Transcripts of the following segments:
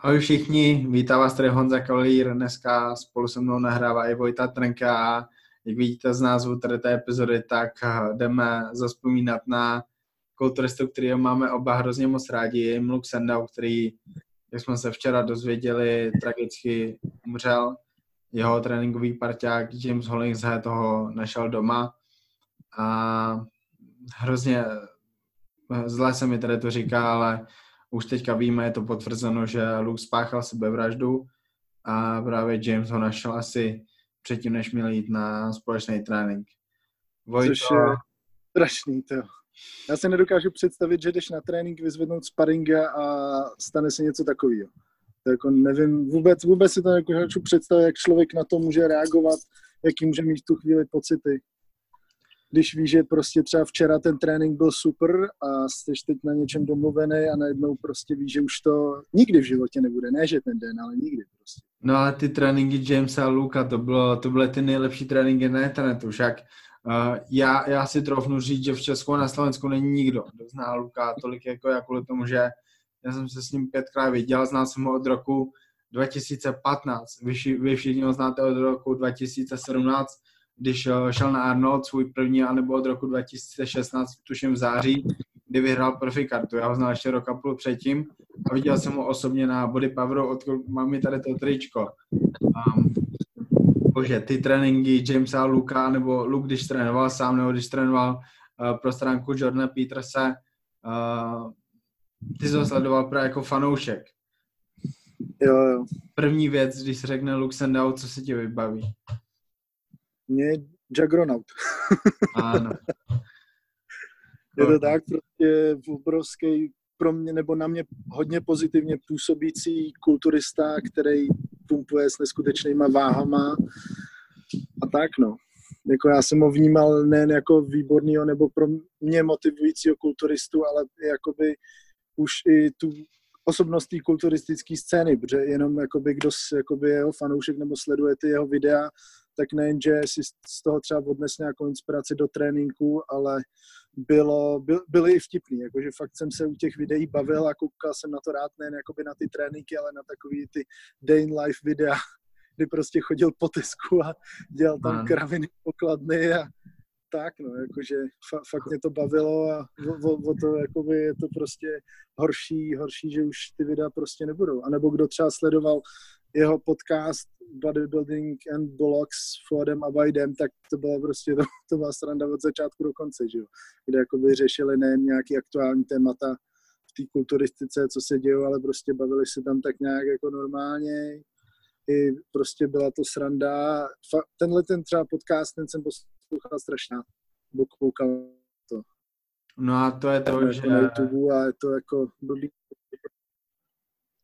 Ahoj všichni, vítá vás tady Honza Kavalír, dneska spolu se mnou nahrává i Vojta Trnka a jak vidíte z názvu tady té epizody, tak jdeme zaspomínat na kulturistu, který máme oba hrozně moc rádi, Mluk Sendau, který, jak jsme se včera dozvěděli, tragicky umřel. Jeho tréninkový parťák James Hollingshead toho našel doma a hrozně zle se mi tady to říká, ale už teďka víme, je to potvrzeno, že Luke spáchal sebevraždu a právě James ho našel asi předtím, než měl jít na společný trénink. Vojto... Což je strašný, to. Já se nedokážu představit, že jdeš na trénink vyzvednout sparinga a stane se něco takového. To jako nevím, vůbec, vůbec si to nedokážu představit, jak člověk na to může reagovat, jaký může mít tu chvíli pocity když víš, že prostě třeba včera ten trénink byl super a jsi teď na něčem domluvený a najednou prostě víš, že už to nikdy v životě nebude. Ne, že ten den, ale nikdy prostě. No ale ty tréninky Jamesa a Luka, to, bylo, to byly ty nejlepší tréninky na internetu. Však uh, já, já si trofnu říct, že v Česku a na Slovensku není nikdo, kdo zná Luka tolik jako já kvůli tomu, že já jsem se s ním pětkrát viděl, znal jsem ho od roku 2015. Vy, vy všichni ho znáte od roku 2017, když eh, šel na Arnold svůj první, anebo od roku 2016, tuším v září, kdy vyhrál profi kartu. Já ho znal ještě rok a půl předtím a viděl jsem ho osobně na Body Poweru, odkud mám mi tady to tričko. Um, bože, ty tréninky Jamesa Luka, nebo Luke, když trénoval sám, nebo když trénoval uh, pro stránku Jordana Peterse, uh, ty jsi ho sledoval právě jako fanoušek. Jo, jo. První věc, když se řekne Luke Sendau, co se ti vybaví? Mě je Juggernaut. Ano. je to tak, prostě obrovský pro mě nebo na mě hodně pozitivně působící kulturista, který pumpuje s neskutečnýma váhama a tak no. Jako já jsem ho vnímal nejen jako výborného nebo pro mě motivujícího kulturistu, ale jakoby už i tu osobnost té kulturistické scény, protože jenom jakoby, kdo jakoby jeho fanoušek nebo sleduje ty jeho videa, tak nejen, že si z toho třeba odnes nějakou inspiraci do tréninku, ale bylo, byl, byly i vtipný, jakože fakt jsem se u těch videí bavil a koukal jsem na to rád nejen jakoby na ty tréninky, ale na takový ty day in life videa, kdy prostě chodil po Tesku a dělal tam kraviny pokladny a tak, no, jakože fa, fakt mě to bavilo a o, o, o to jakoby je to prostě horší, horší, že už ty videa prostě nebudou. A nebo kdo třeba sledoval jeho podcast Bodybuilding and Bullocks s Fordem a Bidem, tak to bylo prostě, to, to byla sranda od začátku do konce, že jo? kde jakoby řešili nejen nějaký aktuální témata v té kulturistice, co se děje, ale prostě bavili se tam tak nějak jako normálně, i prostě byla to sranda. Tenhle ten třeba podcast, ten jsem poslouchal strašně, bo koukal to. No a to je to, to že... Na YouTube a je to jako blbý.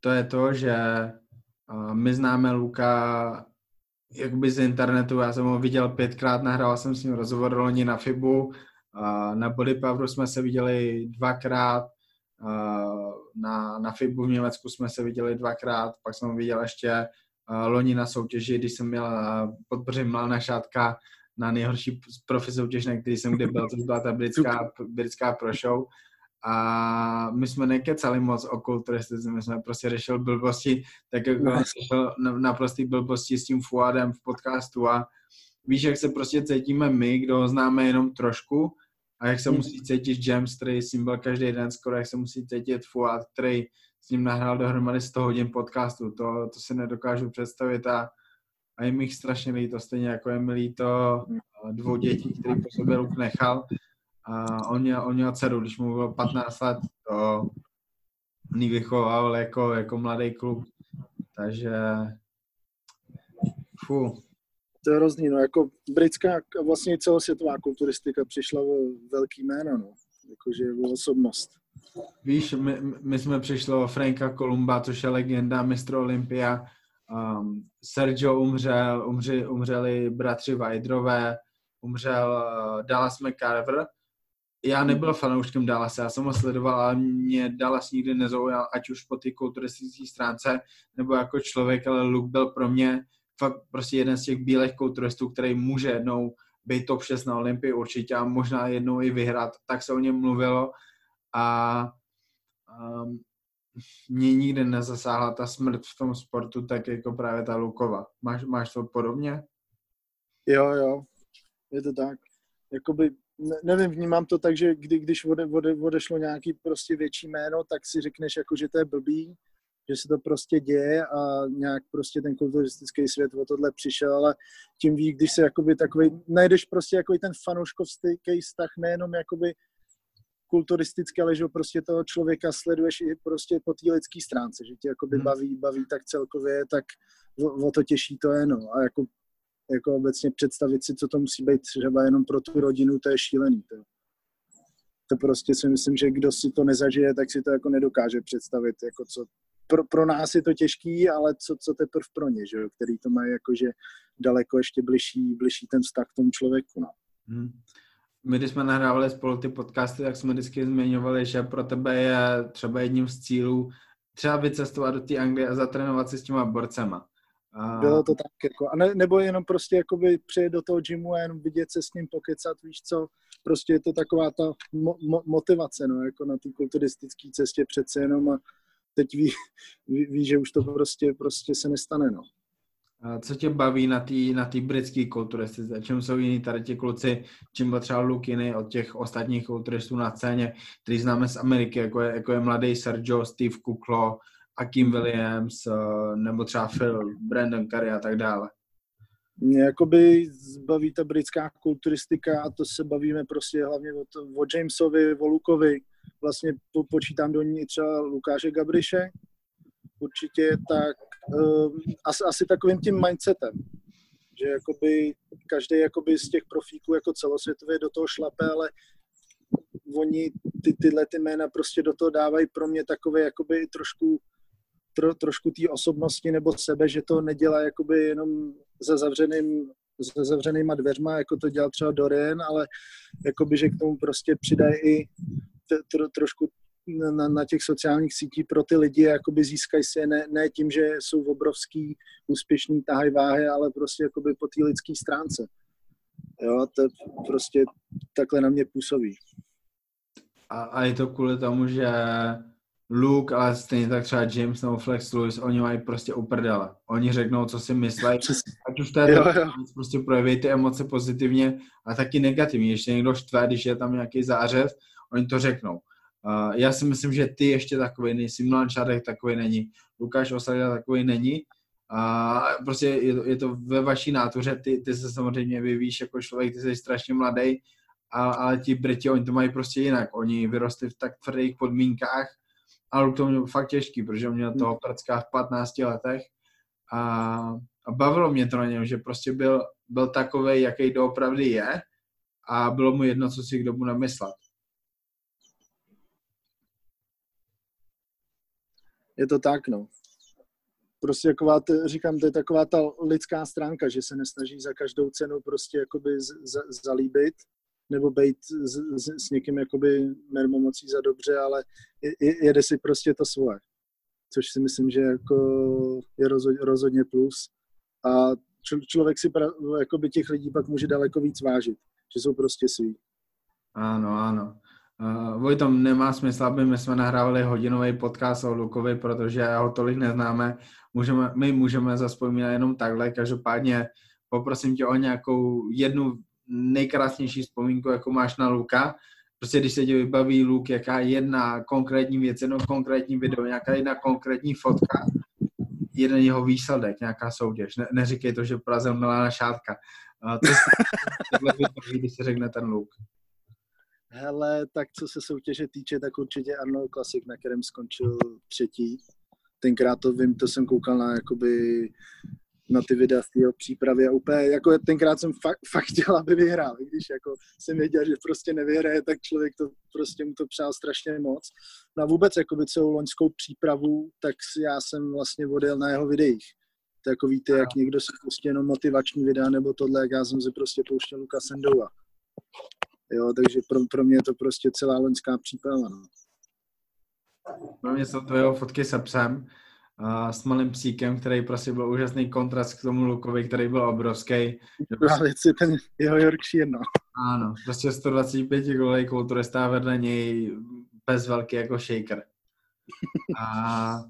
To je to, že my známe Luka jakoby z internetu, já jsem ho viděl pětkrát, nahrál jsem s ním rozhovor loni na FIBu, na Body Poweru jsme se viděli dvakrát, na, na FIBu v Německu jsme se viděli dvakrát, pak jsem ho viděl ještě loni na soutěži, když jsem měl podpořit Mlana Šátka na nejhorší profi soutěž, na který jsem kdy byl, to byla ta britská, britská pro show a my jsme nekecali moc o kulturistice, my jsme prostě řešili blbosti, tak jako no. řešil naprostý blbosti s tím Fuadem v podcastu a víš, jak se prostě cítíme my, kdo ho známe jenom trošku a jak se hmm. musí cítit James, který s ním byl každý den skoro, jak se musí cítit Fuad, který s ním nahrál dohromady 100 hodin podcastu, to, to si nedokážu představit a, a je mi jich strašně líto, stejně jako je mi líto hmm. dvou dětí, který po sobě nechal, a on měl, on měl dceru, když mu bylo 15 let, to on vychoval jako, jako mladý kluk. Takže fu. To je hrozný, no jako britská a vlastně celosvětová kulturistika přišla o velký jméno, no. Jakože o osobnost. Víš, my, my jsme přišli o Franka Kolumba, což je legenda mistr Olympia. Um, Sergio umřel, umři, umřeli bratři Vajdrové, umřel uh, Dallas McCarver, já nebyl fanouškem Dallasa, já jsem ho sledoval, ale mě Dallas nikdy nezaujal, ať už po té kulturistické stránce, nebo jako člověk, ale Luke byl pro mě fakt prostě jeden z těch bílých kulturistů, který může jednou být top 6 na Olympii určitě a možná jednou i vyhrát, tak se o něm mluvilo a um, mě nikdy nezasáhla ta smrt v tom sportu tak jako právě ta Lukova. Máš, máš to podobně? Jo, jo, je to tak. Jakoby, nevím, vnímám to tak, že kdy, když ode, ode, odešlo nějaký prostě větší jméno, tak si řekneš, jako, že to je blbý, že se to prostě děje a nějak prostě ten kulturistický svět o tohle přišel, ale tím víc, když se jakoby takový, najdeš prostě jako ten fanouškovský vztah nejenom jakoby kulturisticky, ale že prostě toho člověka sleduješ i prostě po té lidské stránce, že tě jakoby hmm. baví, baví tak celkově, tak o, o to těžší to je, no. A jako, jako obecně představit si, co to musí být třeba jenom pro tu rodinu, to je šílený, to. To prostě si myslím, že kdo si to nezažije, tak si to jako nedokáže představit, jako co, pro, pro nás je to těžký, ale co, co teprve pro ně, že jo, který to mají jakože daleko ještě bližší, bližší ten vztah k tomu člověku, no. Hmm. My, když jsme nahrávali spolu ty podcasty, tak jsme vždycky zmiňovali, že pro tebe je třeba jedním z cílů třeba vycestovat do té Anglie a zatrénovat si s těma borcema. A... Bylo to tak, jako, a ne, nebo jenom prostě jakoby přijet do toho gymu a jenom vidět se s ním pokecat, víš co, prostě je to taková ta mo, mo, motivace, no, jako na té kulturistické cestě přece jenom a teď ví, ví, ví, že už to prostě, prostě se nestane, no. A co tě baví na té na tý britské kulturistice? Čím jsou jiní tady ti kluci, čím byl třeba Luke jiný od těch ostatních kulturistů na scéně, který známe z Ameriky, jako je, jako je mladý Sergio, Steve Kuklo, Akim Williams, eh, nebo třeba Phil, Brandon Curry a tak dále? Mě jakoby baví ta britská kulturistika a to se bavíme prostě hlavně o, to, o Jamesovi, o Lukovi, vlastně po, počítám do ní třeba Lukáše Gabriše, určitě, tak um, asi, asi takovým tím mindsetem, že jakoby každý jakoby z těch profíků jako celosvětově do toho šlape, ale oni ty, tyhle ty jména prostě do toho dávají pro mě takové jakoby trošku tro, trošku té osobnosti nebo sebe, že to nedělá jakoby jenom za zavřeným za zavřenýma dveřma, jako to dělal třeba Dorian, ale jakoby, že k tomu prostě přidají i tro, trošku na, na těch sociálních sítích pro ty lidi, jakoby získají si ne, ne tím, že jsou obrovský, úspěšný, tahaj váhy, ale prostě jakoby po té lidské stránce. Jo, to prostě takhle na mě působí. A, a je to kvůli tomu, že Luke, ale stejně tak třeba James nebo Flex Lewis, oni mají prostě uprdele. Oni řeknou, co si myslí, ať už to je prostě projeví ty emoce pozitivně a taky negativně. Ještě někdo štve, když je tam nějaký zářez, oni to řeknou. Uh, já si myslím, že ty ještě takový nejsi, Milan Čárek takový není, Lukáš Osadila takový není. A uh, prostě je to, je to ve vaší nátuře, ty, ty se samozřejmě vyvíjíš jako člověk, ty jsi strašně mladý, a, ale ti Briti, oni to mají prostě jinak. Oni vyrostli v tak tvrdých podmínkách, ale to mě fakt těžký, protože měl to prcká v 15 letech a, a bavilo mě to na něm, že prostě byl, byl takový, jaký doopravdy je a bylo mu jedno, co si k dobu namyslet. je to tak, no. Prostě taková, říkám, to je taková ta lidská stránka, že se nesnaží za každou cenu prostě jakoby z, z, zalíbit, nebo být s, s, s někým jakoby mermomocí za dobře, ale je, jede si prostě to svoje. Což si myslím, že jako je rozhodně, plus. A člověk si pra, jakoby těch lidí pak může daleko víc vážit, že jsou prostě svý. Ano, ano. Uh, Vojtom, nemá smysl, aby my jsme nahrávali hodinový podcast o Lukovi, protože ho tolik neznáme. Můžeme, my můžeme zaspomínat jenom takhle. Každopádně poprosím tě o nějakou jednu nejkrásnější vzpomínku, jako máš na Luka. Prostě když se ti vybaví Luk, jaká jedna konkrétní věc, jedno konkrétní video, nějaká jedna konkrétní fotka, jeden jeho výsledek, nějaká soutěž. Ne, neříkej to, že Praze Milana Šátka. Uh, to se vybaví, když se řekne ten Luk. Hele, tak co se soutěže týče, tak určitě Arnold Classic, na kterém skončil třetí. Tenkrát to vím, to jsem koukal na jakoby na ty videa v jeho přípravě a úplně, jako tenkrát jsem fakt, fakt chtěl, aby vyhrál, i když jako jsem věděl, že prostě nevyhraje, tak člověk to prostě mu to přál strašně moc. No a vůbec jakoby celou loňskou přípravu, tak já jsem vlastně odjel na jeho videích. To jako víte, jak někdo si prostě jenom motivační videa nebo tohle, jak já jsem si prostě pouštěl Luka Sendova. Jo, takže pro, pro mě je to prostě celá loňská příprava. No. Pro mě jsou to jeho fotky se psem, a s malým psíkem, který prostě byl úžasný kontrast k tomu Lukovi, který byl obrovský. Právě si ten jeho Yorkshire, no. Ano, prostě 125 golový kulturista vedle něj bez velký jako shaker. A,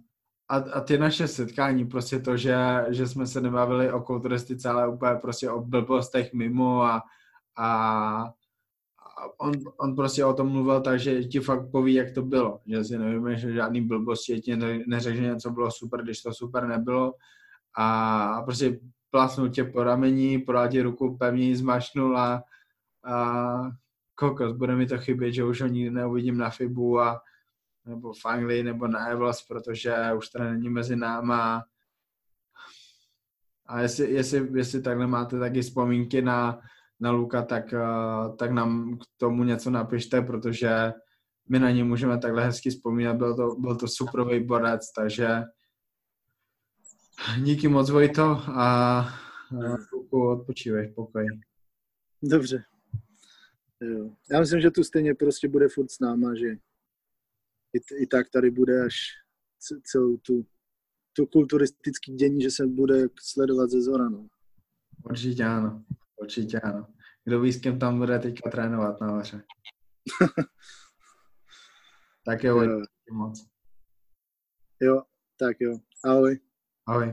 a, a ty naše setkání, prostě to, že, že jsme se nebavili o kulturistice, ale úplně prostě o blbostech mimo a, a on, on prostě o tom mluvil tak, že ti fakt poví, jak to bylo. Že si nevíme, že žádný blbosti ti neřekl, že něco bylo super, když to super nebylo. A prostě plasnul tě po ramení, podal ti ruku pevně zmašnul a, a kokos, bude mi to chybět, že už ho nikdy neuvidím na FIBu a nebo v Anglii, nebo na Evlos, protože už to není mezi náma. A jestli, jestli, jestli takhle máte taky vzpomínky na, na Luka, tak, uh, tak nám k tomu něco napište, protože my na ně můžeme takhle hezky vzpomínat. Byl to, byl to superový borec, takže díky moc, Vojto, a uh, odpočívej, pokoj. Dobře. Jo. Já myslím, že tu stejně prostě bude furt s náma, že i, i tak tady bude až celou tu, tu kulturistický dění, že se bude sledovat ze zora. No. Určitě ano. Určitě ano. Kdo ví, s kým tam bude teďka trénovat na vaře. tak jo, jo. moc. Jo, tak jo. Ahoj. Ahoj.